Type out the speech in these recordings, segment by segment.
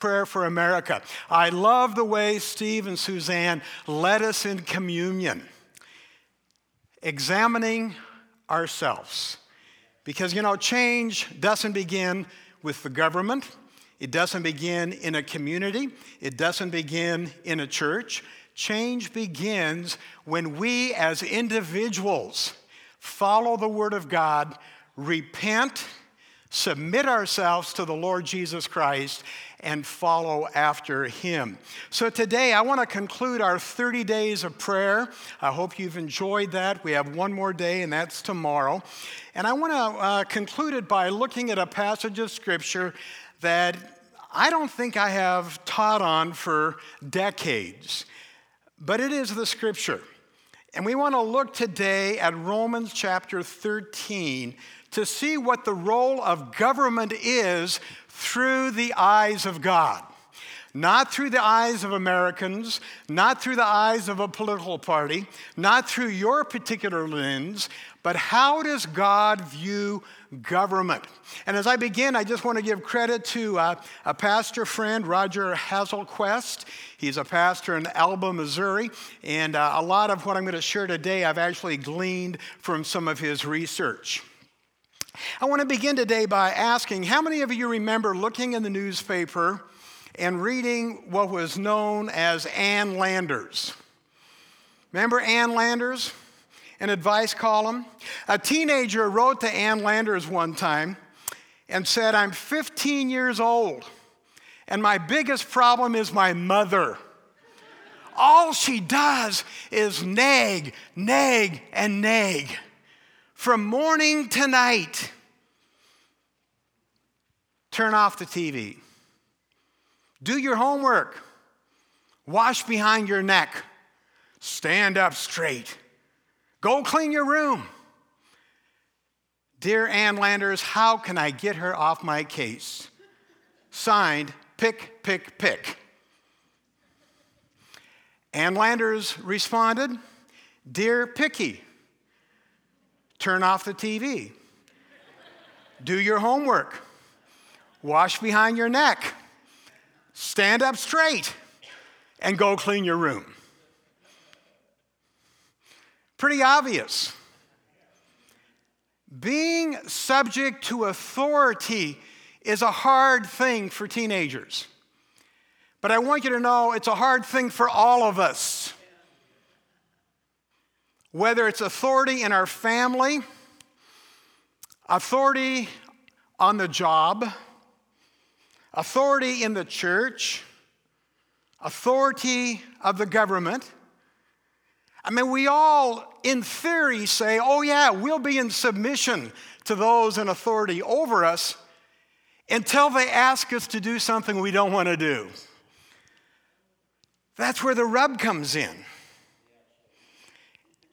prayer for America. I love the way Steve and Suzanne led us in communion, examining ourselves. Because, you know, change doesn't begin with the government, it doesn't begin in a community, it doesn't begin in a church. Change begins when we as individuals follow the Word of God, repent, submit ourselves to the Lord Jesus Christ, and follow after him. So today I want to conclude our 30 days of prayer. I hope you've enjoyed that. We have one more day, and that's tomorrow. And I want to uh, conclude it by looking at a passage of scripture that I don't think I have taught on for decades, but it is the scripture. And we want to look today at Romans chapter 13 to see what the role of government is through the eyes of God. Not through the eyes of Americans, not through the eyes of a political party, not through your particular lens, but how does God view government? And as I begin, I just want to give credit to uh, a pastor friend, Roger Hazelquest. He's a pastor in Elba, Missouri, and uh, a lot of what I'm going to share today I've actually gleaned from some of his research. I want to begin today by asking how many of you remember looking in the newspaper and reading what was known as Ann Landers? Remember Ann Landers? An advice column? A teenager wrote to Ann Landers one time and said, I'm 15 years old, and my biggest problem is my mother. All she does is nag, nag, and nag from morning to night. Turn off the TV. Do your homework. Wash behind your neck. Stand up straight. Go clean your room. Dear Ann Landers, how can I get her off my case? Signed, Pick, Pick, Pick. Ann Landers responded, Dear Picky, turn off the TV, do your homework, wash behind your neck, stand up straight, and go clean your room. Pretty obvious. Being subject to authority is a hard thing for teenagers. But I want you to know it's a hard thing for all of us whether it's authority in our family, authority on the job, authority in the church, authority of the government. I mean, we all, in theory, say, oh, yeah, we'll be in submission to those in authority over us until they ask us to do something we don't want to do. That's where the rub comes in.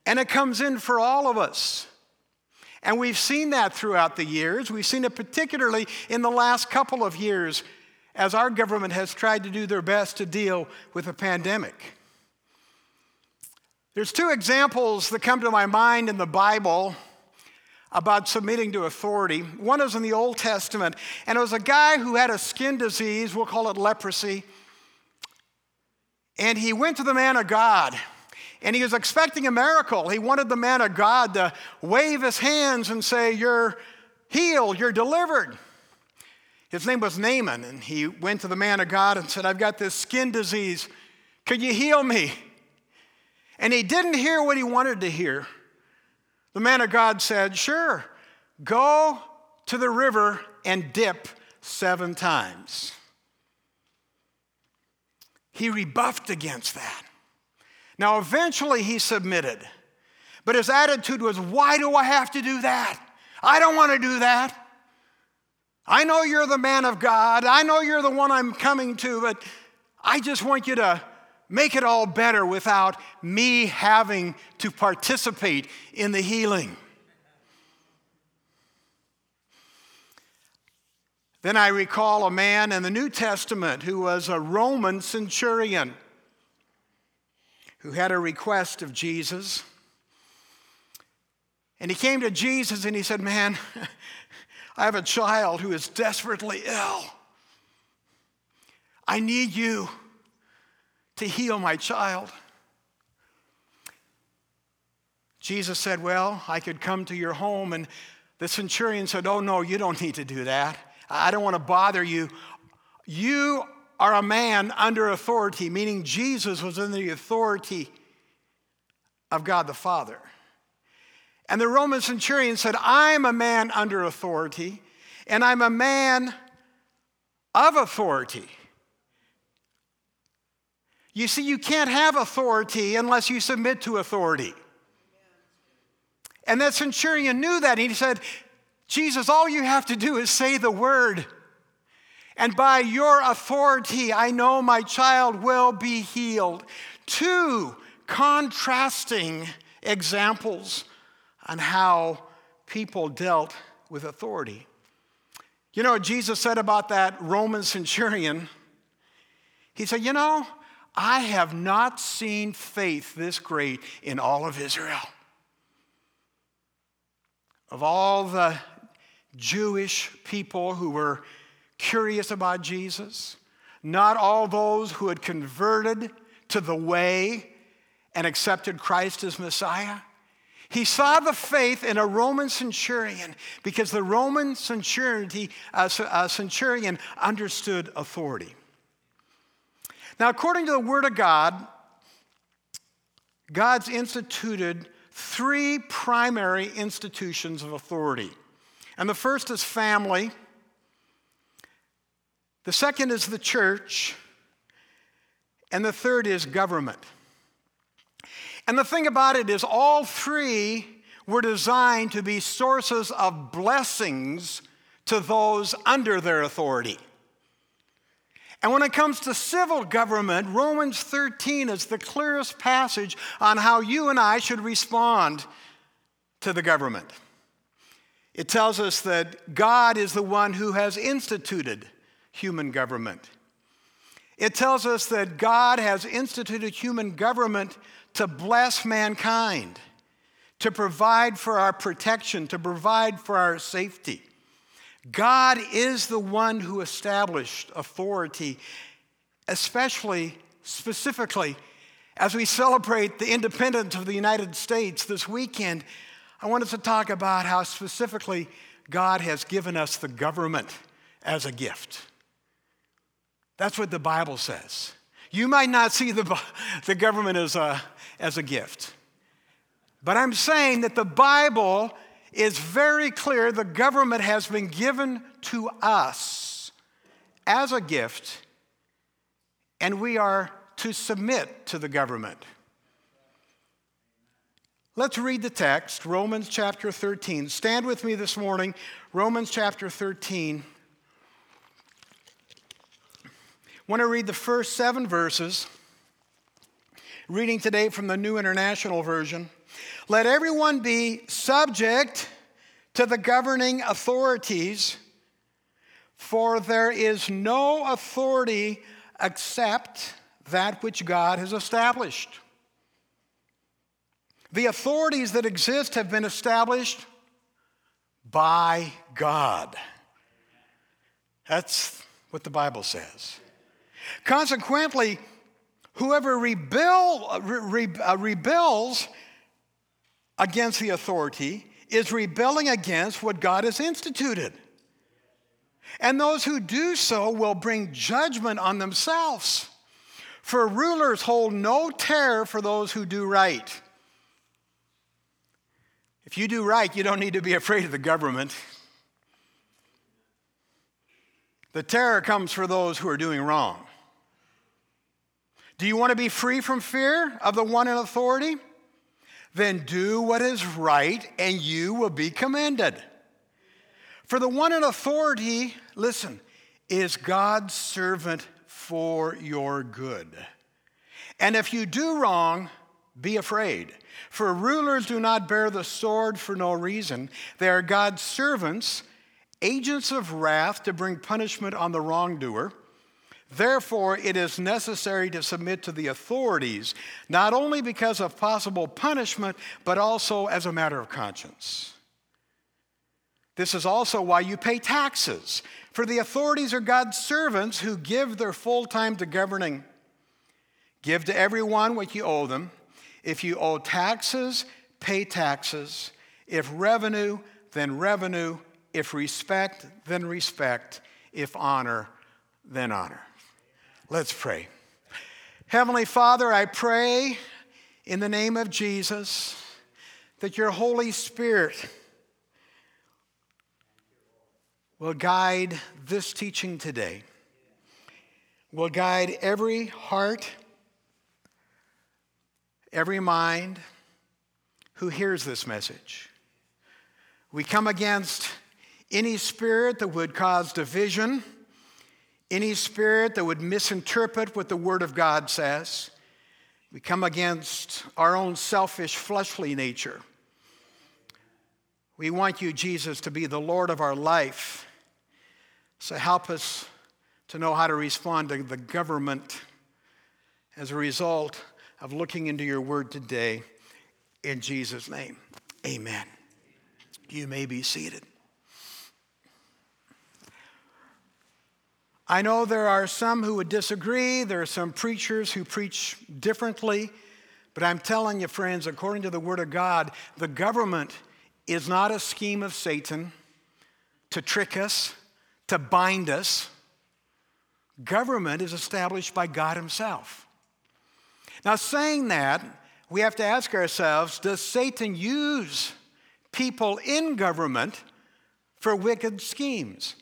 And it comes in for all of us. And we've seen that throughout the years. We've seen it particularly in the last couple of years as our government has tried to do their best to deal with the pandemic. There's two examples that come to my mind in the Bible about submitting to authority. One is in the Old Testament, and it was a guy who had a skin disease, we'll call it leprosy. And he went to the man of God and he was expecting a miracle. He wanted the man of God to wave his hands and say, You're healed, you're delivered. His name was Naaman, and he went to the man of God and said, I've got this skin disease. Could you heal me? And he didn't hear what he wanted to hear. The man of God said, Sure, go to the river and dip seven times. He rebuffed against that. Now, eventually he submitted, but his attitude was, Why do I have to do that? I don't want to do that. I know you're the man of God. I know you're the one I'm coming to, but I just want you to make it all better without me having to participate in the healing. Then I recall a man in the New Testament who was a Roman centurion who had a request of Jesus. And he came to Jesus and he said, Man, I have a child who is desperately ill. I need you to heal my child. Jesus said, Well, I could come to your home. And the centurion said, Oh, no, you don't need to do that. I don't want to bother you. You are a man under authority, meaning Jesus was in the authority of God the Father. And the Roman centurion said, I'm a man under authority, and I'm a man of authority. You see, you can't have authority unless you submit to authority. And that centurion knew that. He said, Jesus, all you have to do is say the word. And by your authority, I know my child will be healed. Two contrasting examples on how people dealt with authority. You know what Jesus said about that Roman centurion? He said, You know, I have not seen faith this great in all of Israel. Of all the Jewish people who were curious about Jesus, not all those who had converted to the way and accepted Christ as Messiah. He saw the faith in a Roman centurion because the Roman centurion, uh, uh, centurion understood authority. Now, according to the Word of God, God's instituted three primary institutions of authority. And the first is family, the second is the church, and the third is government. And the thing about it is, all three were designed to be sources of blessings to those under their authority. And when it comes to civil government, Romans 13 is the clearest passage on how you and I should respond to the government. It tells us that God is the one who has instituted human government. It tells us that God has instituted human government to bless mankind, to provide for our protection, to provide for our safety. God is the one who established authority, especially, specifically, as we celebrate the independence of the United States this weekend. I wanted to talk about how specifically God has given us the government as a gift. That's what the Bible says. You might not see the, the government as a, as a gift, but I'm saying that the Bible is very clear the government has been given to us as a gift, and we are to submit to the government. Let's read the text, Romans chapter 13. Stand with me this morning, Romans chapter 13. I want to read the first seven verses, reading today from the New International Version. Let everyone be subject to the governing authorities, for there is no authority except that which God has established. The authorities that exist have been established by God. That's what the Bible says. Consequently, whoever rebel, re, uh, rebels against the authority is rebelling against what God has instituted. And those who do so will bring judgment on themselves. For rulers hold no terror for those who do right. If you do right, you don't need to be afraid of the government. The terror comes for those who are doing wrong. Do you want to be free from fear of the one in authority? Then do what is right, and you will be commended. For the one in authority, listen, is God's servant for your good. And if you do wrong, be afraid. For rulers do not bear the sword for no reason. They are God's servants, agents of wrath to bring punishment on the wrongdoer. Therefore, it is necessary to submit to the authorities, not only because of possible punishment, but also as a matter of conscience. This is also why you pay taxes. For the authorities are God's servants who give their full time to governing. Give to everyone what you owe them. If you owe taxes, pay taxes. If revenue, then revenue. If respect, then respect. If honor, then honor. Let's pray. Heavenly Father, I pray in the name of Jesus that your Holy Spirit will guide this teaching today, will guide every heart, every mind who hears this message. We come against any spirit that would cause division, any spirit that would misinterpret what the Word of God says. We come against our own selfish, fleshly nature. We want you, Jesus, to be the Lord of our life. So help us to know how to respond to the government as a result of looking into your word today. In Jesus' name, amen. You may be seated. I know there are some who would disagree. There are some preachers who preach differently. But I'm telling you, friends, according to the Word of God, the government is not a scheme of Satan to trick us, to bind us. Government is established by God Himself. Now, saying that, we have to ask ourselves does Satan use people in government for wicked schemes?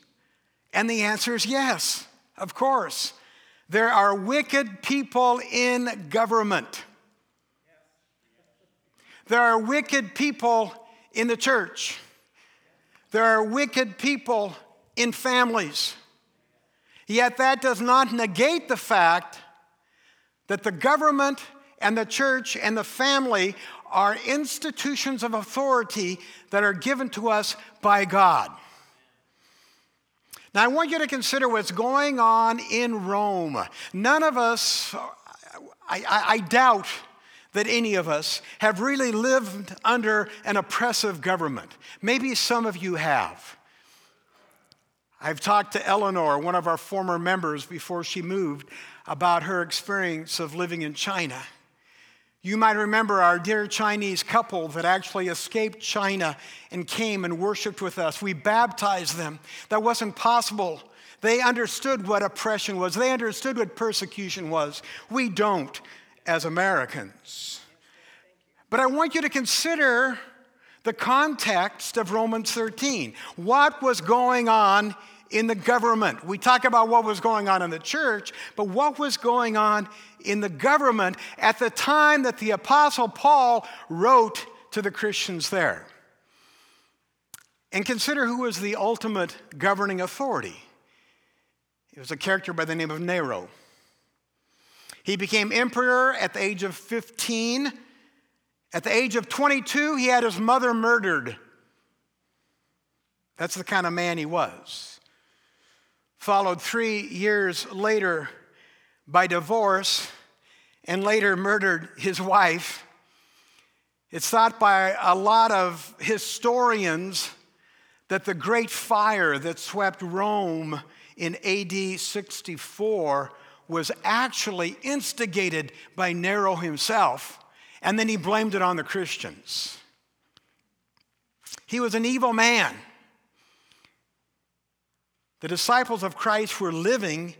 And the answer is yes, of course. There are wicked people in government. There are wicked people in the church. There are wicked people in families. Yet that does not negate the fact that the government and the church and the family are institutions of authority that are given to us by God. Now, I want you to consider what's going on in Rome. None of us, I, I, I doubt, that any of us have really lived under an oppressive government. Maybe some of you have. I've talked to Eleanor, one of our former members, before she moved, about her experience of living in China. You might remember our dear Chinese couple that actually escaped China and came and worshiped with us. We baptized them. That wasn't possible. They understood what oppression was, they understood what persecution was. We don't as Americans. But I want you to consider the context of Romans 13. What was going on in the government? We talk about what was going on in the church, but what was going on in the government at the time that the Apostle Paul wrote to the Christians there? And consider who was the ultimate governing authority. It was a character by the name of Nero. He became emperor at the age of 15. At the age of 22, he had his mother murdered. That's the kind of man he was. Followed three years later by divorce and later murdered his wife. It's thought by a lot of historians that the great fire that swept Rome in AD 64 was actually instigated by Nero himself, and then he blamed it on the Christians. He was an evil man. The disciples of Christ were living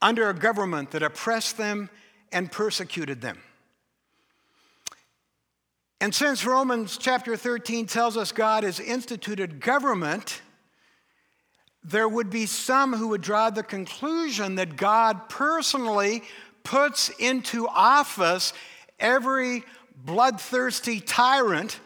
under a government that oppressed them and persecuted them. And since Romans chapter 13 tells us God has instituted government, there would be some who would draw the conclusion that God personally puts into office every bloodthirsty tyrant,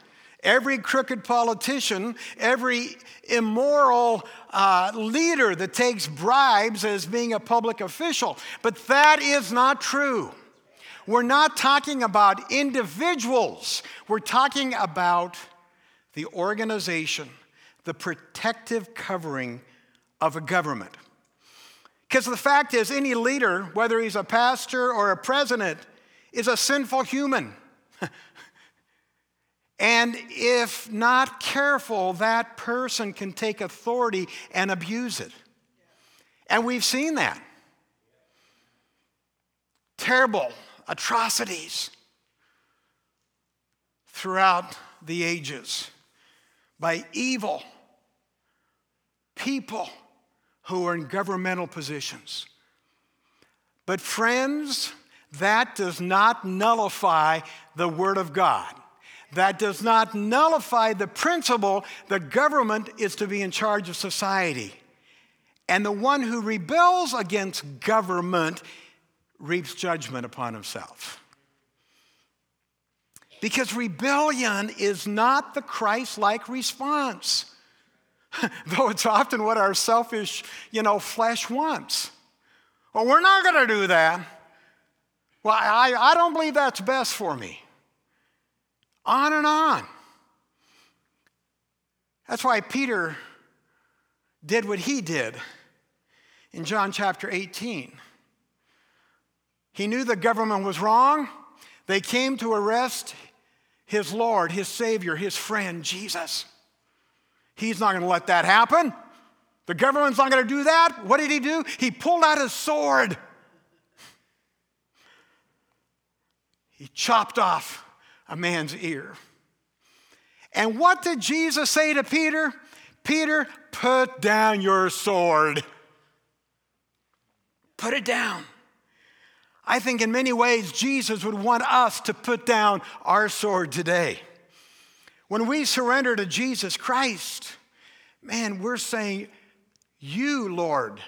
every crooked politician, every immoral uh, leader that takes bribes as being a public official. But that is not true. We're not talking about individuals, we're talking about the organization, the protective covering of a government. Because the fact is, any leader, whether he's a pastor or a president, is a sinful human. And if not careful, that person can take authority and abuse it. And we've seen that. Terrible atrocities throughout the ages by evil people who are in governmental positions. But, friends, that does not nullify the Word of God. That does not nullify the principle that government is to be in charge of society. And the one who rebels against government reaps judgment upon himself. Because rebellion is not the Christ like response, though it's often what our selfish, you know, flesh wants. Well, we're not going to do that. Well, I, I don't believe that's best for me. On and on. That's why Peter did what he did in John chapter 18. He knew the government was wrong. They came to arrest his Lord, his Savior, his friend, Jesus. He's not going to let that happen. The government's not going to do that. What did he do? He pulled out his sword. He chopped off a man's ear. And what did Jesus say to Peter? Peter, put down your sword. Put it down. I think in many ways, Jesus would want us to put down our sword today. When we surrender to Jesus Christ, man, we're saying, You, Lord,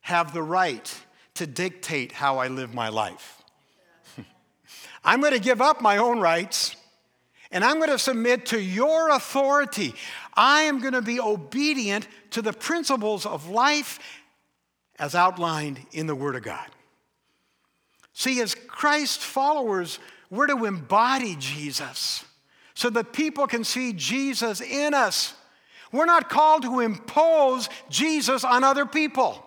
have the right to dictate how I live my life. I'm going to give up my own rights and I'm going to submit to your authority. I am going to be obedient to the principles of life as outlined in the Word of God. See, as Christ followers, we're to embody Jesus so that people can see Jesus in us. We're not called to impose Jesus on other people.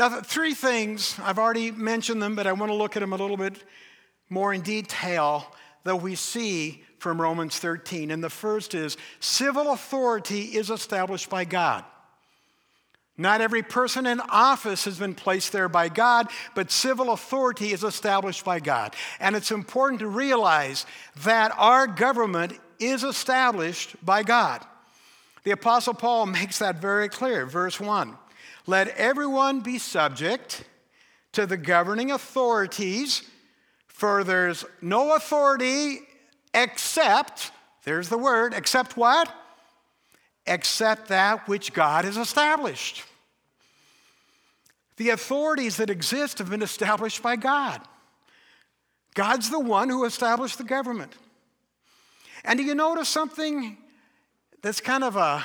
Now, three things, I've already mentioned them, but I want to look at them a little bit more in detail that we see from Romans 13. And the first is civil authority is established by God. Not every person in office has been placed there by God, but civil authority is established by God. And it's important to realize that our government is established by God. The Apostle Paul makes that very clear. Verse 1 Let everyone be subject to the governing authorities, for there's no authority except, there's the word, except what? Except that which God has established. The authorities that exist have been established by God. God's the one who established the government. And do you notice something that's kind of a,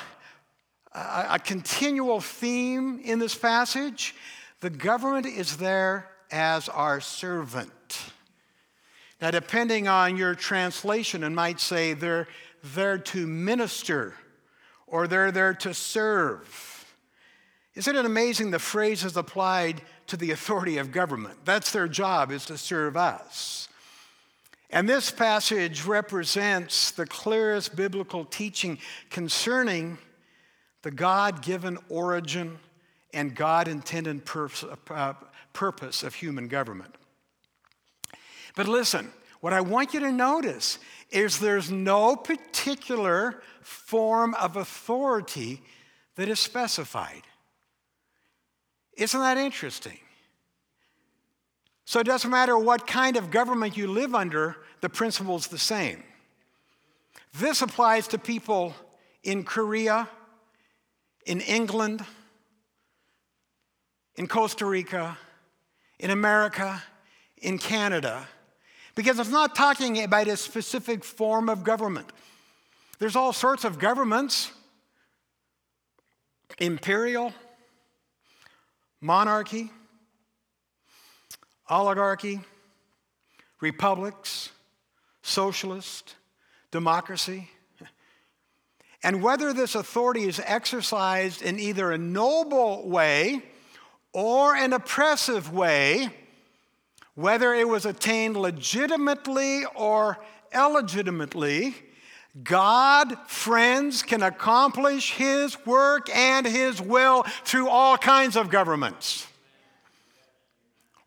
a, a, continual theme in this passage? The government is there as our servant. Now, depending on your translation, it might say they're there to minister or they're there to serve. Isn't it amazing the phrase is applied to the authority of government? That's their job, is to serve us. And this passage represents the clearest biblical teaching concerning the God given origin and God intended uh, purpose of human government. But listen, what I want you to notice is there's no particular form of authority that is specified. Isn't that interesting? So it doesn't matter what kind of government you live under, the principle is the same. This applies to people in Korea, in England, in Costa Rica, in America, in Canada, because it's not talking about a specific form of government. There's all sorts of governments imperial, monarchy, oligarchy, republics, socialist, democracy. And whether this authority is exercised in either a noble way or an oppressive way, whether it was attained legitimately or illegitimately, God, friends, can accomplish His work and His will through all kinds of governments.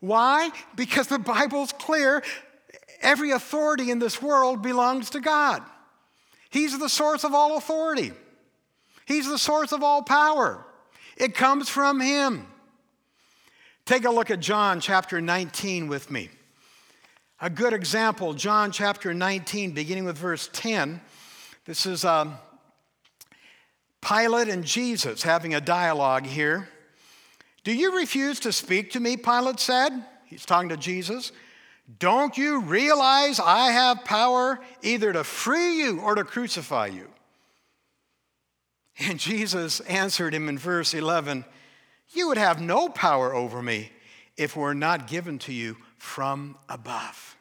Why? Because the Bible's clear every authority in this world belongs to God. He's the source of all authority, He's the source of all power. It comes from Him. Take a look at John chapter 19 with me. A good example, John chapter 19, beginning with verse 10. This is um, Pilate and Jesus having a dialogue here. Do you refuse to speak to me? Pilate said. He's talking to Jesus. Don't you realize I have power either to free you or to crucify you? And Jesus answered him in verse 11 You would have no power over me if were not given to you from above.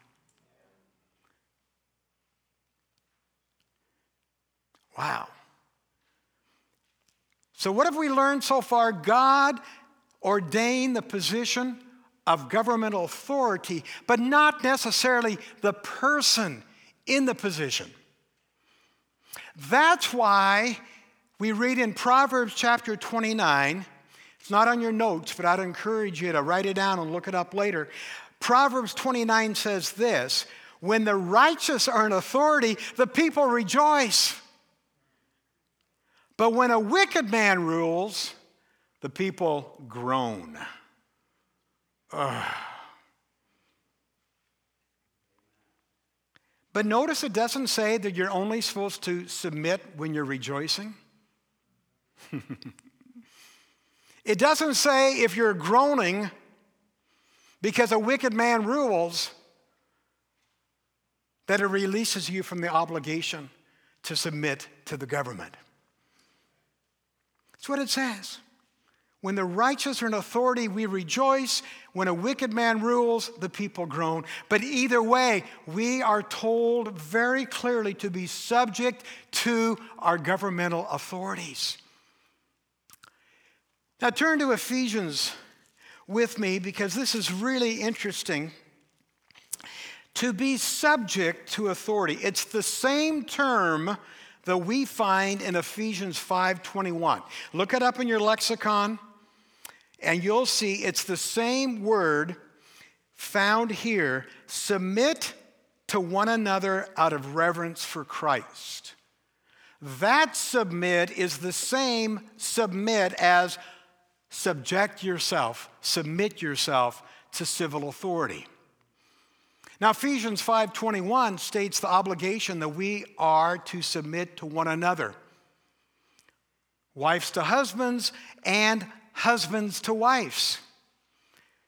Wow. So, what have we learned so far? God ordained the position of governmental authority, but not necessarily the person in the position. That's why we read in Proverbs chapter 29, it's not on your notes, but I'd encourage you to write it down and look it up later. Proverbs 29 says this When the righteous are in authority, the people rejoice. But when a wicked man rules, the people groan. Ugh. But notice it doesn't say that you're only supposed to submit when you're rejoicing. it doesn't say if you're groaning because a wicked man rules that it releases you from the obligation to submit to the government. That's what it says. When the righteous are in authority, we rejoice. When a wicked man rules, the people groan. But either way, we are told very clearly to be subject to our governmental authorities. Now turn to Ephesians with me because this is really interesting. To be subject to authority. It's the same term that we find in Ephesians 5:21. Look it up in your lexicon and you'll see it's the same word found here submit to one another out of reverence for Christ. That submit is the same submit as subject yourself, submit yourself to civil authority. Now Ephesians 5:21 states the obligation that we are to submit to one another. Wives to husbands and husbands to wives,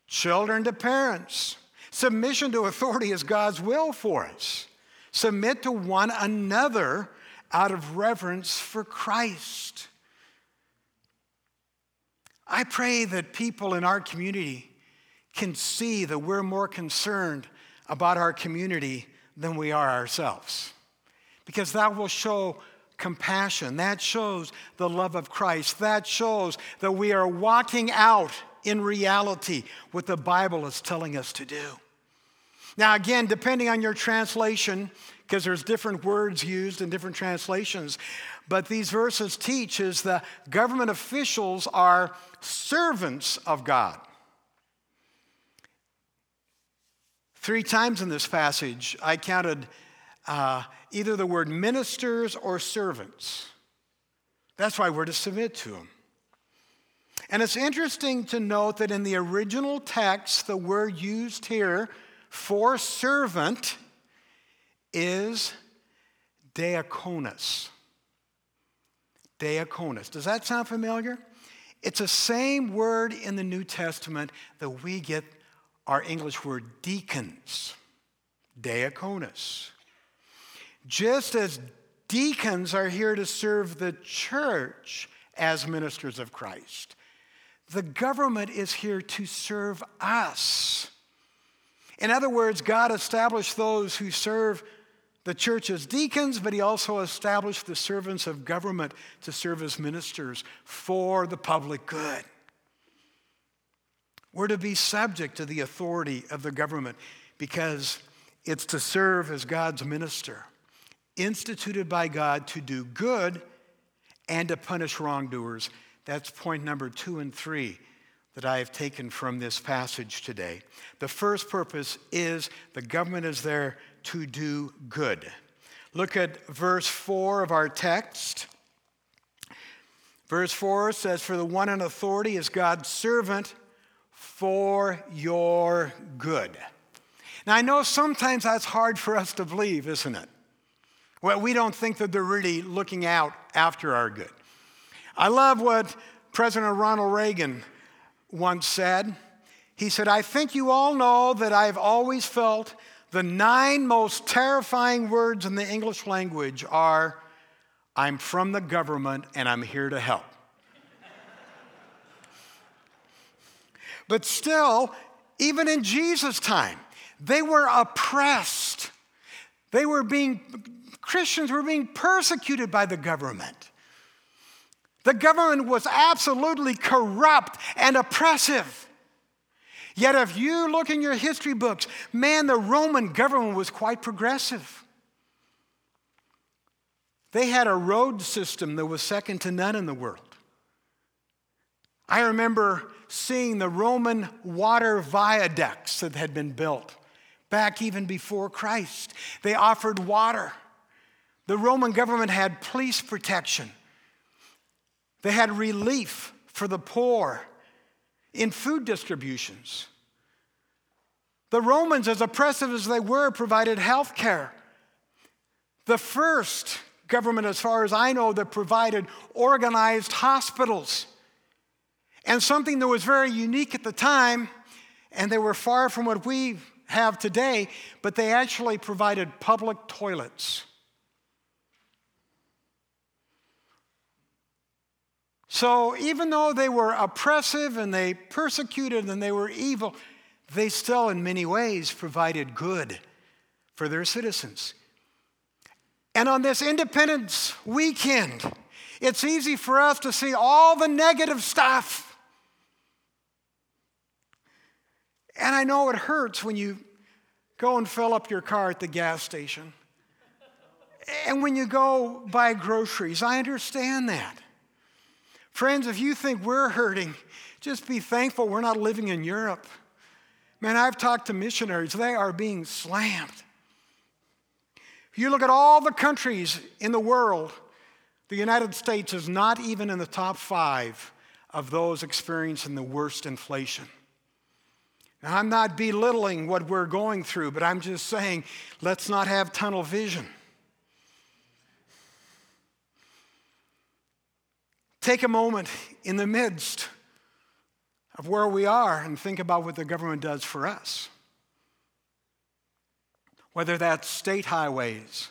children to parents. Submission to authority is God's will for us. Submit to one another out of reverence for Christ. I pray that people in our community can see that we're more concerned about our community than we are ourselves. Because that will show compassion. That shows the love of Christ. That shows that we are walking out in reality what the Bible is telling us to do. Now, again, depending on your translation, because there's different words used in different translations, but these verses teach is the government officials are servants of God. Three times in this passage, I counted uh, either the word ministers or servants. That's why we're to submit to them. And it's interesting to note that in the original text, the word used here for servant is diakonos. Diakonos. Does that sound familiar? It's the same word in the New Testament that we get our English word deacons. Diakonos. Just as deacons are here to serve the church as ministers of Christ, the government is here to serve us. In other words, God established those who serve the church as deacons, but He also established the servants of government to serve as ministers for the public good. We're to be subject to the authority of the government because it's to serve as God's minister, instituted by God to do good and to punish wrongdoers. That's point number two and three that I have taken from this passage today. The first purpose is the government is there to do good. Look at verse 4 of our text. Verse 4 says, For the one in authority is God's servant for your good. Now, I know sometimes that's hard for us to believe, isn't it? Well, we don't think that they're really looking out after our good. I love what President Ronald Reagan once said. He said, I think you all know that I've always felt the nine most terrifying words in the English language are I'm from the government and I'm here to help. but still, even in Jesus' time, they were oppressed. They were being, Christians were being persecuted by the government. The government was absolutely corrupt and oppressive. Yet, if you look in your history books, man, the Roman government was quite progressive. They had a road system that was second to none in the world. I remember seeing the Roman water viaducts that had been built back even before Christ. They offered water. The Roman government had police protection. They had relief for the poor in food distributions. The Romans, as oppressive as they were, provided health care. The first government, as far as I know, that provided organized hospitals. And something that was very unique at the time, and they were far from what we have today, but they actually provided public toilets. So even though they were oppressive and they persecuted and they were evil, they still, in many ways, provided good for their citizens. And on this Independence weekend, it's easy for us to see all the negative stuff. And I know it hurts when you go and fill up your car at the gas station. And when you go buy groceries, I understand that. Friends, if you think we're hurting, just be thankful we're not living in Europe. Man, I've talked to missionaries, they are being slammed. If you look at all the countries in the world, the United States is not even in the top five of those experiencing the worst inflation. Now, I'm not belittling what we're going through, but I'm just saying let's not have tunnel vision. Take a moment in the midst of where we are and think about what the government does for us. Whether that's state highways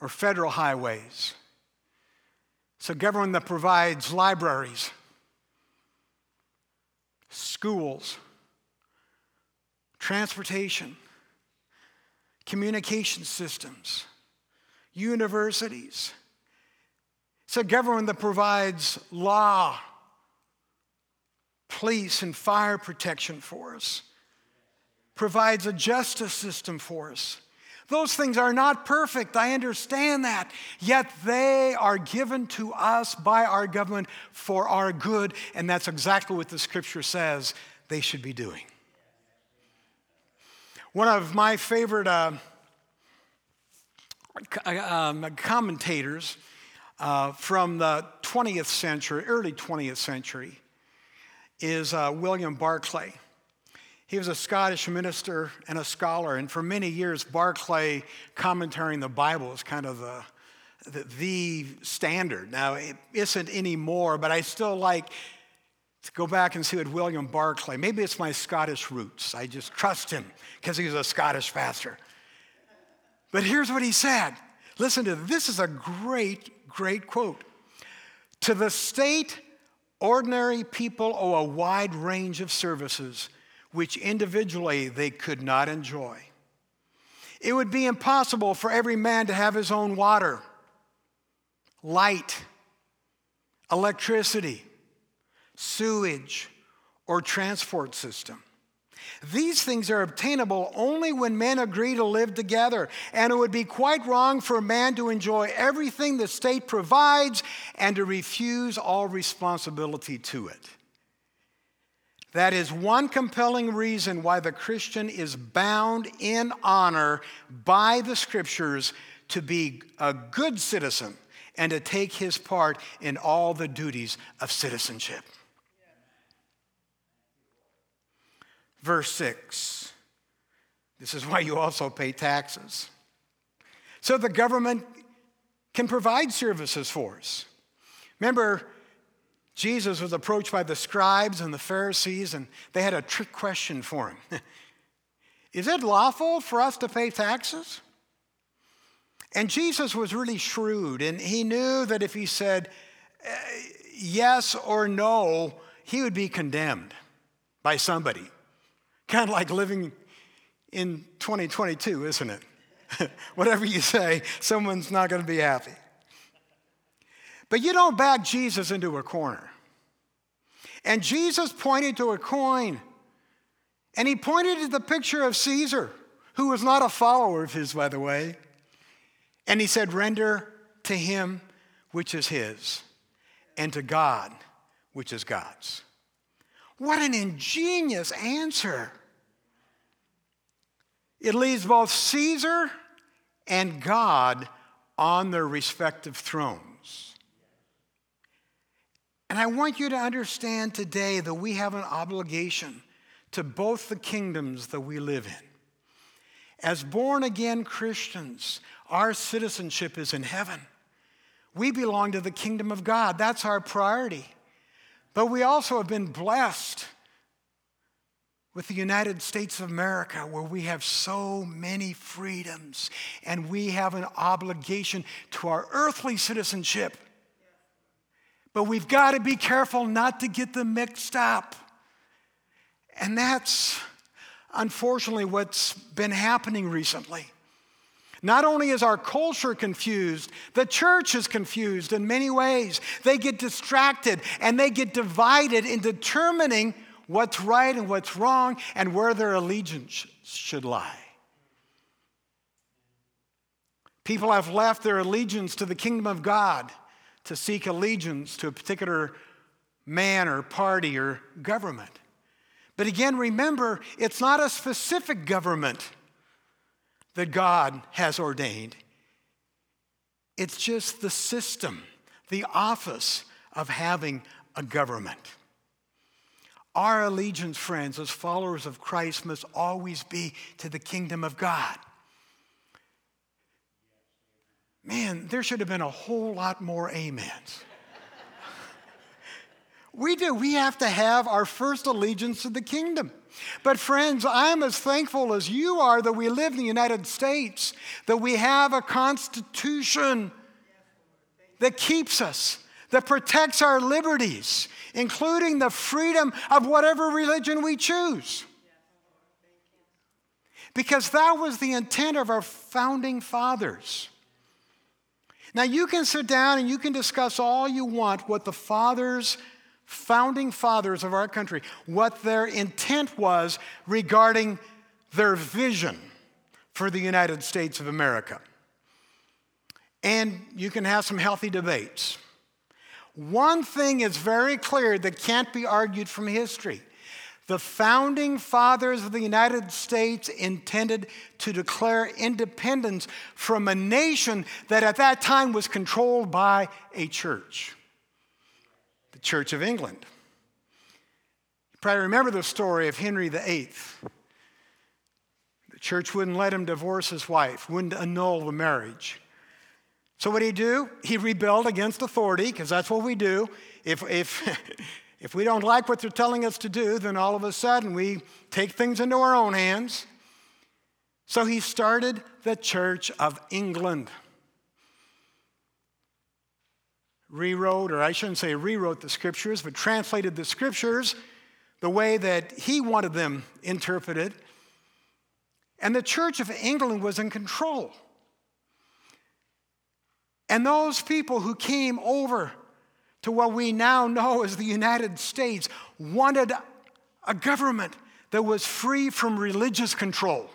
or federal highways. It's a government that provides libraries, schools, transportation, communication systems, universities it's a government that provides law, police, and fire protection for us, provides a justice system for us. Those things are not perfect, I understand that. Yet they are given to us by our government for our good, and that's exactly what the scripture says they should be doing. One of my favorite uh, um, commentators uh, from the 20th century, early 20th century, is uh, William Barclay. He was a Scottish minister and a scholar, and for many years, Barclay commentating the Bible is kind of the, the, the standard. Now, it isn't anymore, but I still like to go back and see what William Barclay, maybe it's my Scottish roots. I just trust him because he was a Scottish pastor. But here's what he said. Listen to this. This is a great great quote. To the state, ordinary people owe a wide range of services which individually they could not enjoy. It would be impossible for every man to have his own water, light, electricity, sewage, or transport system. These things are obtainable only when men agree to live together, and it would be quite wrong for a man to enjoy everything the state provides and to refuse all responsibility to it. That is one compelling reason why the Christian is bound in honor by the scriptures to be a good citizen and to take his part in all the duties of citizenship. Verse 6 this is why you also pay taxes. So the government can provide services for us. Remember, Jesus was approached by the scribes and the Pharisees, and they had a trick question for him Is it lawful for us to pay taxes? And Jesus was really shrewd, and he knew that if he said uh, yes or no, he would be condemned by somebody. Kind of like living in 2022, isn't it? Whatever you say, someone's not going to be happy. But you don't back Jesus into a corner. And Jesus pointed to a coin, and he pointed to the picture of Caesar, who was not a follower of his, by the way. And he said, Render to him which is his, and to God which is God's. What an ingenious answer! It leaves both Caesar and God on their respective thrones. And I want you to understand today that we have an obligation to both the kingdoms that we live in. As born again Christians, our citizenship is in heaven. We belong to the kingdom of God. That's our priority. But we also have been blessed with the United States of America, where we have so many freedoms and we have an obligation to our earthly citizenship. But we've got to be careful not to get them mixed up. And that's unfortunately what's been happening recently. Not only is our culture confused, the church is confused in many ways. They get distracted and they get divided in determining what's right and what's wrong and where their allegiance should lie. People have left their allegiance to the kingdom of God to seek allegiance to a particular man or party or government. But again, remember, it's not a specific government that God has ordained, it's just the system, the office of having a government. Our allegiance, friends, as followers of Christ, must always be to the kingdom of God. Man, there should have been a whole lot more amens. we do. We have to have our first allegiance to the kingdom. But, friends, I'm as thankful as you are that we live in the United States, that we have a constitution that keeps us, that protects our liberties, including the freedom of whatever religion we choose. Because that was the intent of our founding fathers. Now, you can sit down and you can discuss all you want what the fathers, founding fathers of our country, what their intent was regarding their vision for the United States of America. And you can have some healthy debates. One thing is very clear that can't be argued from history. The founding fathers of the United States intended to declare independence from a nation that at that time was controlled by a church, the Church of England. You probably remember the story of Henry VIII. The church wouldn't let him divorce his wife, wouldn't annul the marriage. So what did he do? He rebelled against authority, because that's what we do. If, if, if we don't like what they're telling us to do, then all of a sudden we take things into our own hands. So he started the Church of England. Rewrote, or I shouldn't say rewrote the scriptures, but translated the scriptures the way that he wanted them interpreted. And the Church of England was in control. And those people who came over to what we now know as the United States wanted a government that was free from religious control.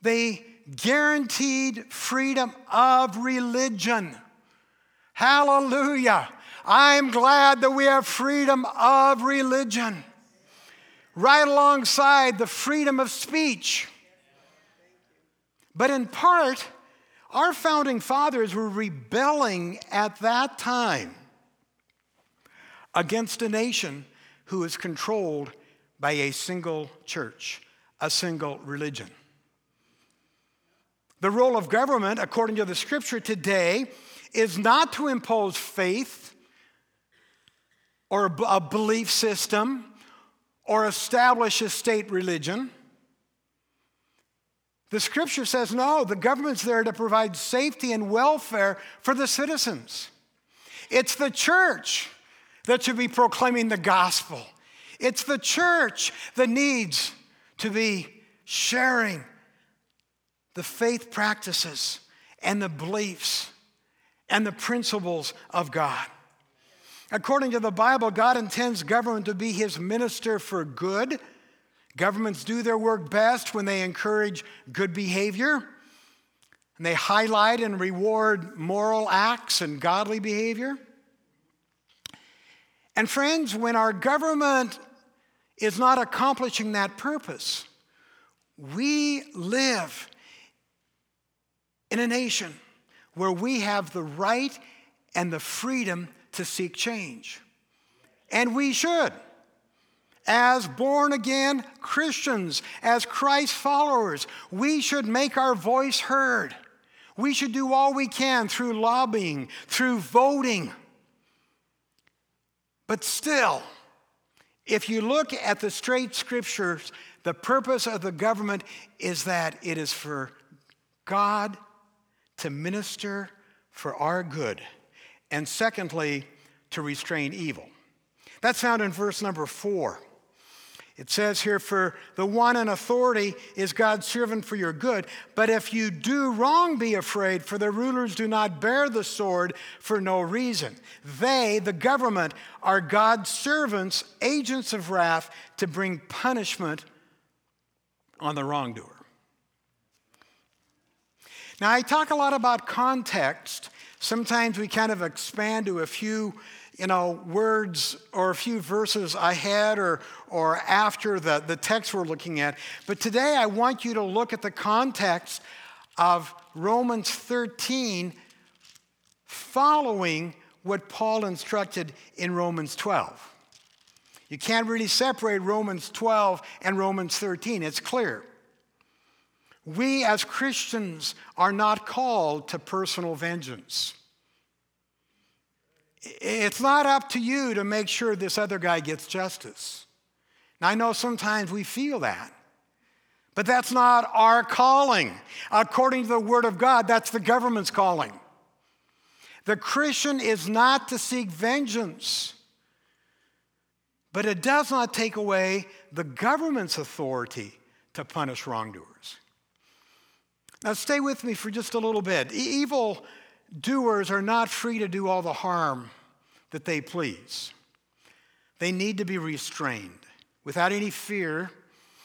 They guaranteed freedom of religion. Hallelujah. I'm glad that we have freedom of religion, right alongside the freedom of speech. But in part, our founding fathers were rebelling at that time against a nation who is controlled by a single church, a single religion. The role of government, according to the scripture today, is not to impose faith or a belief system or establish a state religion. The scripture says no, the government's there to provide safety and welfare for the citizens. It's the church that should be proclaiming the gospel. It's the church that needs to be sharing the faith practices and the beliefs and the principles of God. According to the Bible, God intends government to be his minister for good. Governments do their work best when they encourage good behavior and they highlight and reward moral acts and godly behavior. And friends, when our government is not accomplishing that purpose, we live in a nation where we have the right and the freedom to seek change. And we should. As born again Christians, as Christ followers, we should make our voice heard. We should do all we can through lobbying, through voting. But still, if you look at the straight scriptures, the purpose of the government is that it is for God to minister for our good, and secondly, to restrain evil. That's found in verse number four. It says here, For the one in authority is God's servant for your good. But if you do wrong, be afraid, for the rulers do not bear the sword for no reason. They, the government, are God's servants, agents of wrath, to bring punishment on the wrongdoer. Now, I talk a lot about context. Sometimes we kind of expand to a few, you know, words or a few verses ahead or, or after the, the text we're looking at. But today I want you to look at the context of Romans 13 following what Paul instructed in Romans 12. You can't really separate Romans 12 and Romans 13, it's clear. We as Christians are not called to personal vengeance. It's not up to you to make sure this other guy gets justice. Now, I know sometimes we feel that, but that's not our calling. According to the Word of God, that's the government's calling. The Christian is not to seek vengeance, but it does not take away the government's authority to punish wrongdoers. Now, stay with me for just a little bit. Evil doers are not free to do all the harm that they please. They need to be restrained without any fear,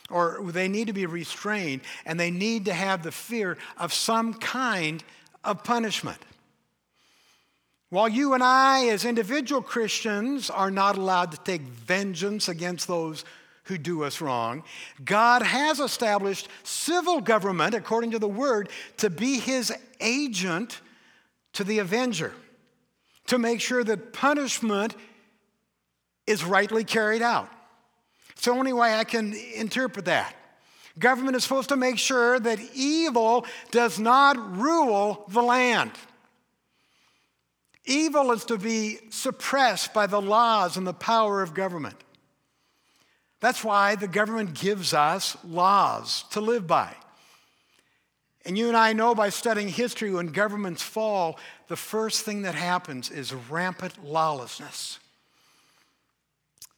or they need to be restrained, and they need to have the fear of some kind of punishment. While you and I, as individual Christians, are not allowed to take vengeance against those who do us wrong. God has established civil government, according to the word, to be his agent to the avenger, to make sure that punishment is rightly carried out. It's the only way I can interpret that. Government is supposed to make sure that evil does not rule the land. Evil is to be suppressed by the laws and the power of government. That's why the government gives us laws to live by. And you and I know by studying history when governments fall, the first thing that happens is rampant lawlessness.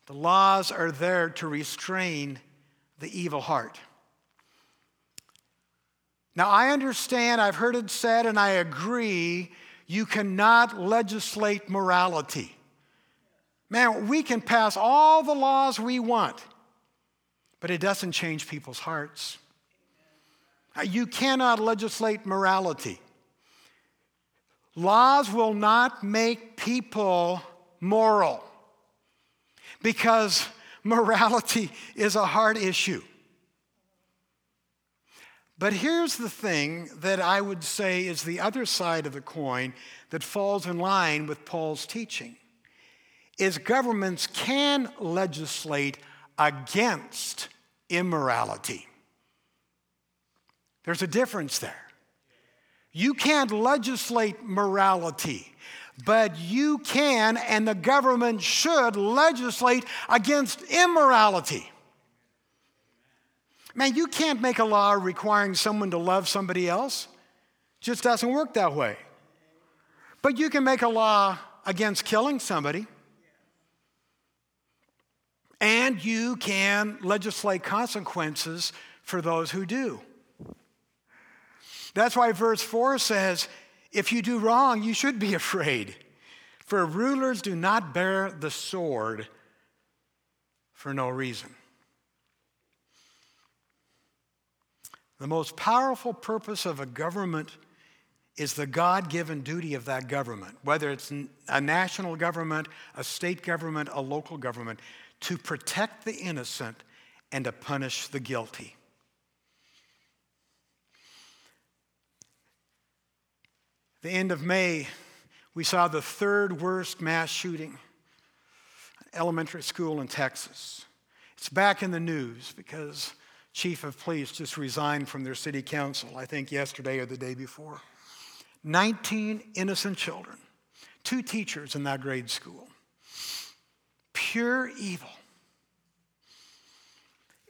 The laws are there to restrain the evil heart. Now, I understand, I've heard it said, and I agree, you cannot legislate morality. Man, we can pass all the laws we want, but it doesn't change people's hearts. Uh, you cannot legislate morality. Laws will not make people moral because morality is a hard issue. But here's the thing that I would say is the other side of the coin that falls in line with Paul's teaching is governments can legislate against immorality. There's a difference there. You can't legislate morality, but you can and the government should legislate against immorality. Man, you can't make a law requiring someone to love somebody else. It just doesn't work that way. But you can make a law against killing somebody. And you can legislate consequences for those who do. That's why verse 4 says, if you do wrong, you should be afraid. For rulers do not bear the sword for no reason. The most powerful purpose of a government is the God given duty of that government, whether it's a national government, a state government, a local government, to protect the innocent and to punish the guilty. The end of May, we saw the third worst mass shooting elementary school in Texas. It's back in the news because chief of police just resigned from their city council, I think yesterday or the day before. 19 innocent children, two teachers in that grade school. Pure evil.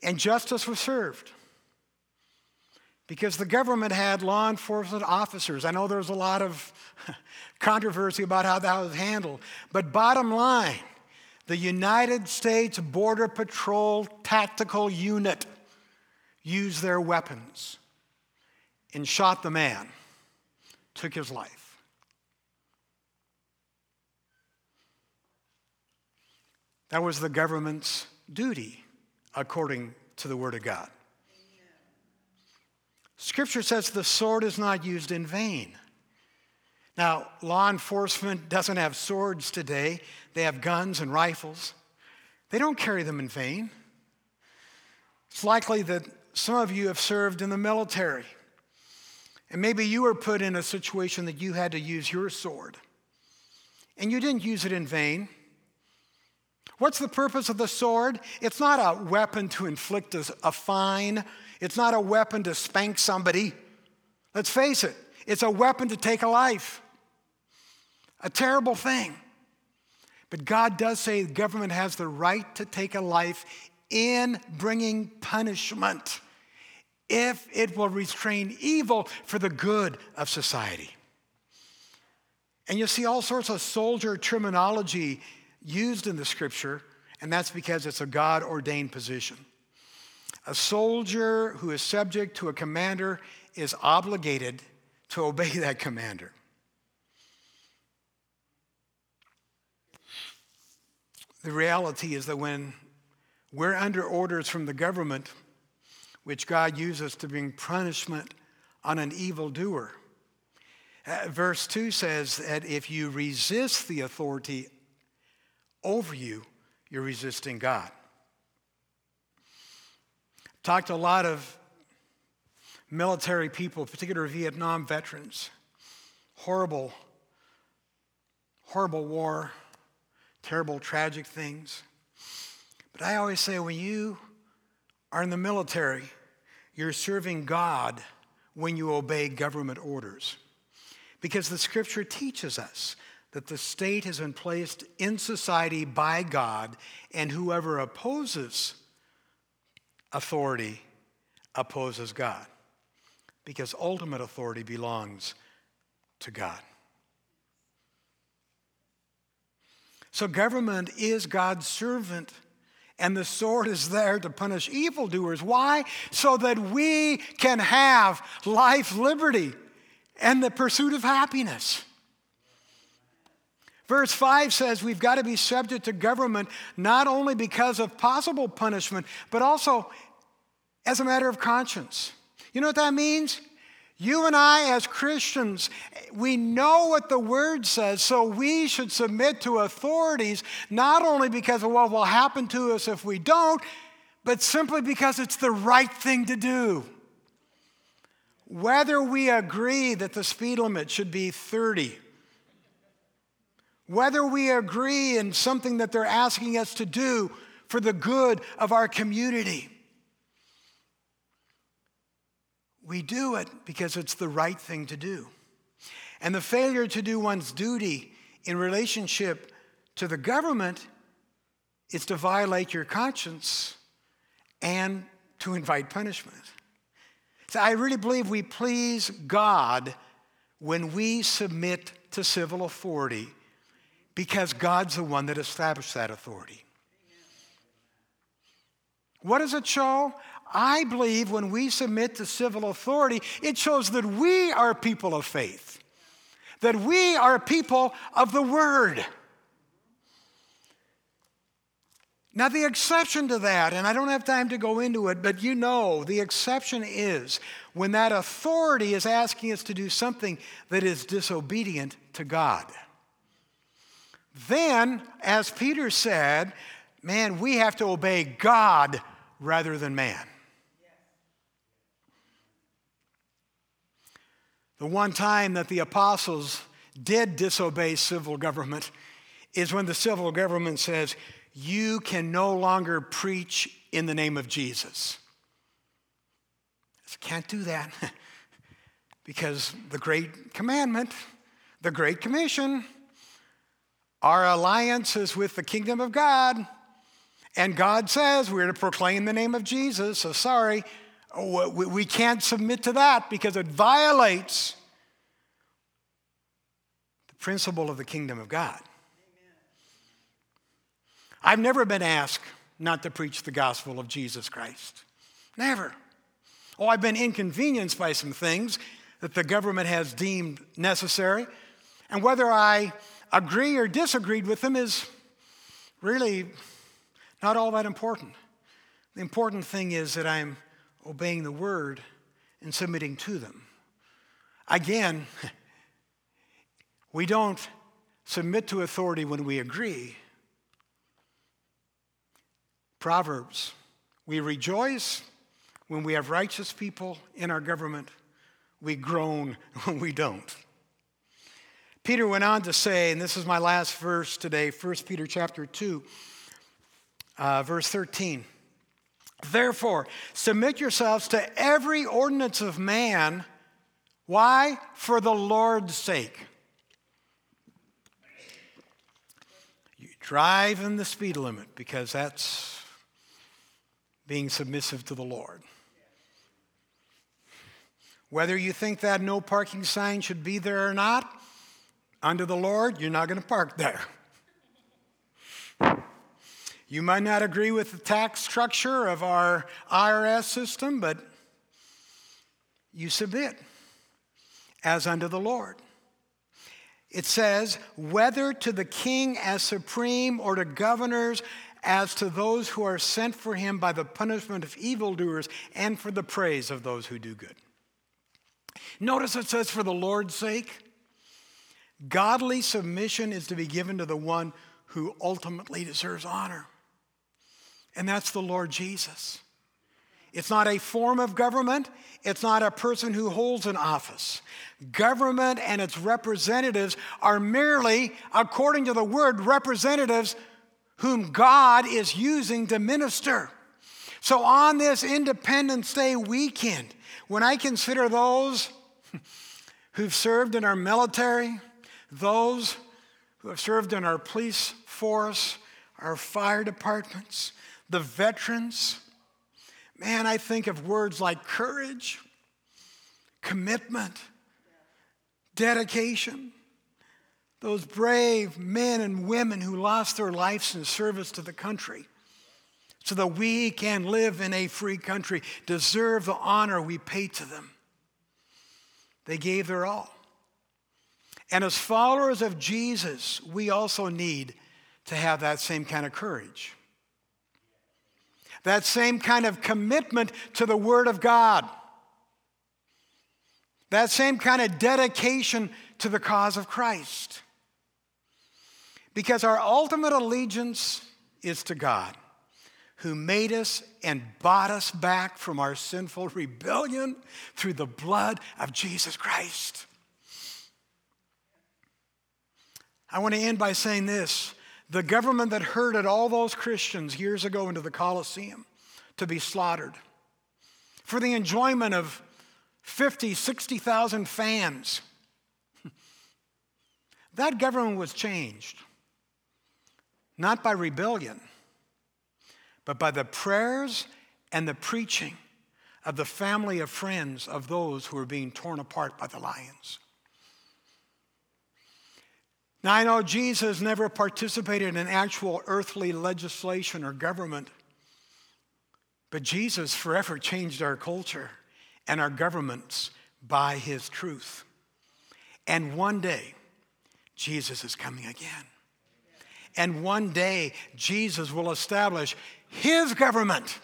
And justice was served because the government had law enforcement officers. I know there was a lot of controversy about how that was handled, but bottom line, the United States Border Patrol Tactical Unit used their weapons and shot the man, took his life. That was the government's duty according to the Word of God. Scripture says the sword is not used in vain. Now, law enforcement doesn't have swords today, they have guns and rifles. They don't carry them in vain. It's likely that some of you have served in the military. And maybe you were put in a situation that you had to use your sword. And you didn't use it in vain. What's the purpose of the sword? It's not a weapon to inflict a, fine, it's not a weapon to spank somebody. Let's face it, it's a weapon to take a life. A terrible thing. But God does say the government has the right to take a life in bringing punishment if it will restrain evil for the good of society. And you see all sorts of soldier terminology used in the scripture, and that's because it's a God ordained position. A soldier who is subject to a commander is obligated to obey that commander. The reality is that when we're under orders from the government, which God uses to bring punishment on an evildoer. Uh, verse 2 says that if you resist the authority over you, you're resisting God. Talked to a lot of military people, particularly Vietnam veterans. Horrible, horrible war, terrible, tragic things. But I always say when you are in the military, you're serving God when you obey government orders. Because the scripture teaches us that the state has been placed in society by God, and whoever opposes authority opposes God. Because ultimate authority belongs to God. So, government is God's servant and the sword is there to punish evildoers. Why? So that we can have life, liberty, and the pursuit of happiness. Verse 5 says we've got to be subject to government not only because of possible punishment, but also as a matter of conscience. You know what that means? You and I, as Christians, we know what the word says, so we should submit to authorities not only because of what will happen to us if we don't, but simply because it's the right thing to do. Whether we agree that the speed limit should be 30, whether we agree in something that they're asking us to do for the good of our community. We do it because it's the right thing to do. And the failure to do one's duty in relationship to the government is to violate your conscience and to invite punishment. So I really believe we please God when we submit to civil authority because God's the one that established that authority. What does it show? I believe when we submit to civil authority, it shows that we are people of faith, that we are people of the Word. Now, the exception to that, and I don't have time to go into it, but you know, the exception is when that authority is asking us to do something that is disobedient to God. Then, as Peter said, man, we have to obey God rather than man. The one time that the apostles did disobey civil government is when the civil government says, You can no longer preach in the name of Jesus. Can't do that because the great commandment, the great commission, our alliance is with the kingdom of God. And God says we're to proclaim the name of Jesus. So sorry, we can't submit to that because it violates the principle of the kingdom of God. I've never been asked not to preach the gospel of Jesus Christ. Never. Oh, I've been inconvenienced by some things that the government has deemed necessary. And whether I agree or disagreed with them is really not all that important. The important thing is that I'm obeying the word and submitting to them. Again, we don't submit to authority when we agree. Proverbs, we rejoice when we have righteous people in our government. We groan when we don't. Peter went on to say, and this is my last verse today, 1 Peter chapter 2, uh, verse 13. Therefore, submit yourselves to every ordinance of man. Why? For the Lord's sake. You drive in the speed limit because that's being submissive to the Lord. Whether you think that no parking sign should be there or not, under the Lord, you're not going to park there. You might not agree with the tax structure of our IRS system, but you submit as unto the Lord. It says, whether to the king as supreme or to governors as to those who are sent for him by the punishment of evildoers and for the praise of those who do good. Notice it says, for the Lord's sake. Godly submission is to be given to the one who ultimately deserves honor, and that's the Lord Jesus. It's not a form of government. It's not a person who holds an office. Government and its representatives are merely, according to the word, representatives whom God is using to minister. So on this Independence Day weekend, when I consider those who've served in our military, those who have served in our police force, our fire departments, the veterans. Man, I think of words like courage, commitment, dedication. Those brave men and women who lost their lives in service to the country so that we can live in a free country deserve the honor we pay to them. They gave their all. And as followers of Jesus, we also need to have that same kind of courage, that same kind of commitment to the Word of God, that same kind of dedication to the cause of Christ. Because our ultimate allegiance is to God, who made us and bought us back from our sinful rebellion through the blood of Jesus Christ. I want to end by saying this the government that herded all those Christians years ago into the Colosseum to be slaughtered for the enjoyment of 50, 60,000 fans. That government was changed, not by rebellion, but by the prayers and the preaching of the family of friends of those who were being torn apart by the lions. Now, I know Jesus never participated in actual earthly legislation or government, but Jesus forever changed our culture and our governments by his truth. And one day, Jesus is coming again. And one day, Jesus will establish his government.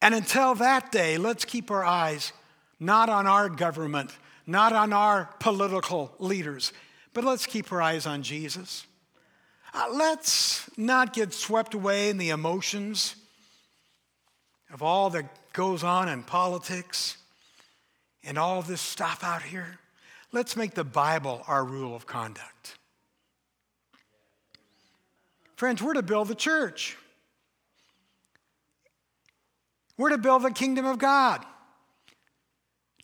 And until that day, let's keep our eyes not on our government not on our political leaders, but let's keep our eyes on Jesus. Uh, let's not get swept away in the emotions of all that goes on in politics and all this stuff out here. Let's make the Bible our rule of conduct. Friends, we're to build the church. We're to build the kingdom of God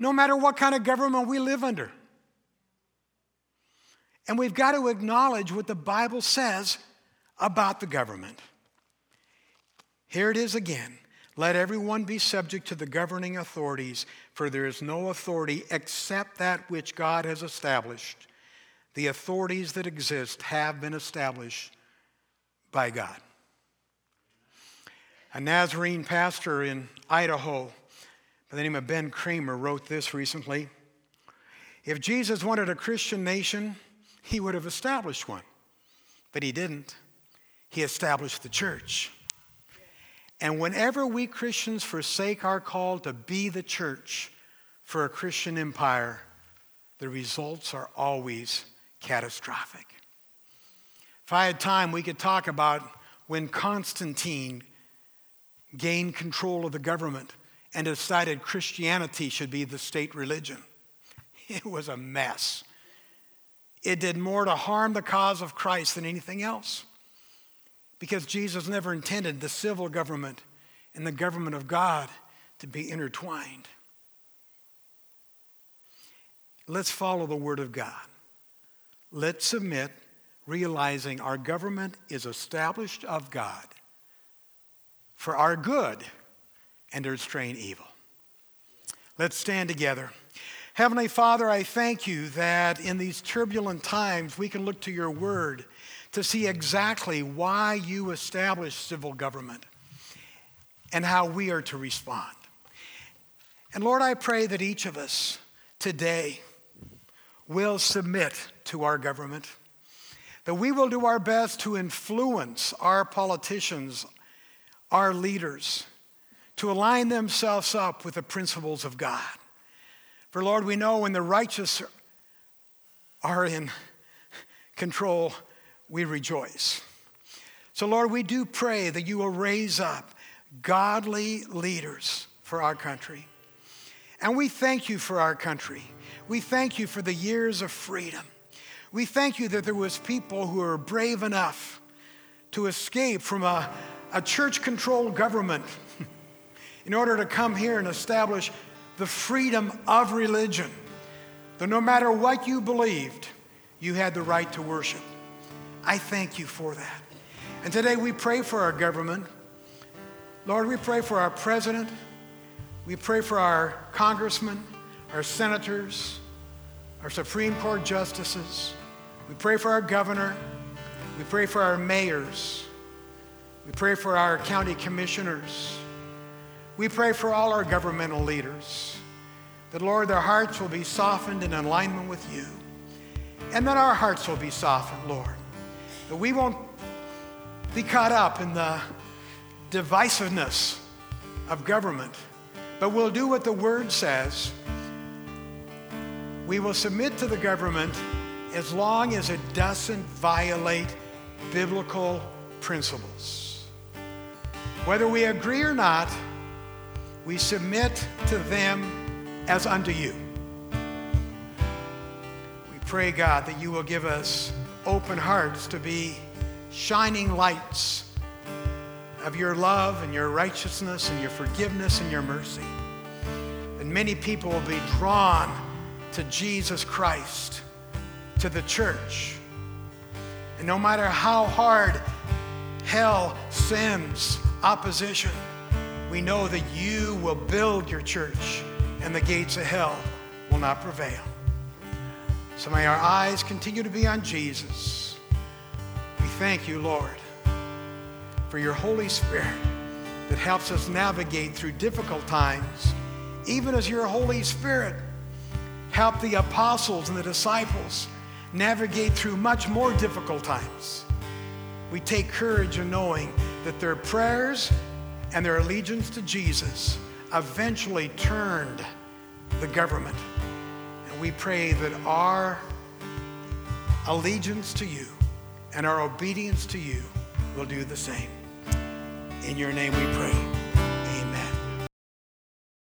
no matter what kind of government we live under. And we've got to acknowledge what the Bible says about the government. Here it is again. Let everyone be subject to the governing authorities, for there is no authority except that which God has established. The authorities that exist have been established by God. A Nazarene pastor in Idaho by the name of Ben Kramer wrote this recently. If Jesus wanted a Christian nation, he would have established one. But he didn't. He established the church. And whenever we Christians forsake our call to be the church for a Christian empire, the results are always catastrophic. If I had time, we could talk about when Constantine gained control of the government and decided Christianity should be the state religion. It was a mess. It did more to harm the cause of Christ than anything else because Jesus never intended the civil government and the government of God to be intertwined. Let's follow the Word of God. Let's submit, realizing our government is established of God for our good and to restrain evil. Let's stand together. Heavenly Father, I thank you that in these turbulent times we can look to your word to see exactly why you established civil government and how we are to respond. And Lord, I pray that each of us today will submit to our government, that we will do our best to influence our politicians, our leaders, to align themselves up with the principles of God. For Lord, we know when the righteous are in control, we rejoice. So, Lord, we do pray that you will raise up godly leaders for our country. And we thank you for our country. We thank you for the years of freedom. We thank you that there was people who were brave enough to escape from a, a church-controlled government in order to come here and establish the freedom of religion. That no matter what you believed, you had the right to worship. I thank you for that. And today we pray for our government. Lord, we pray for our president. We pray for our congressmen, our senators, our Supreme Court justices. We pray for our governor. We pray for our mayors. We pray for our county commissioners. We pray for all our governmental leaders That, Lord, their hearts will be softened in alignment with you. And that our hearts will be softened, Lord. That we won't be caught up in the divisiveness of government, but we'll do what the Word says. We will submit to the government as long as it doesn't violate biblical principles. Whether we agree or not, we submit to them as unto you. We pray, God, that you will give us open hearts to be shining lights of your love and your righteousness and your forgiveness and your mercy. And many people will be drawn to Jesus Christ, to the church. And no matter how hard hell sends opposition, we know that you will build your church and the gates of hell will not prevail. So may our eyes continue to be on Jesus. We thank you, Lord, for your Holy Spirit that helps us navigate through difficult times, even as your Holy Spirit helped the apostles and the disciples navigate through much more difficult times. We take courage in knowing that their prayers and their allegiance to Jesus eventually turned the government. And we pray that our allegiance to you and our obedience to you will do the same. In your name we pray.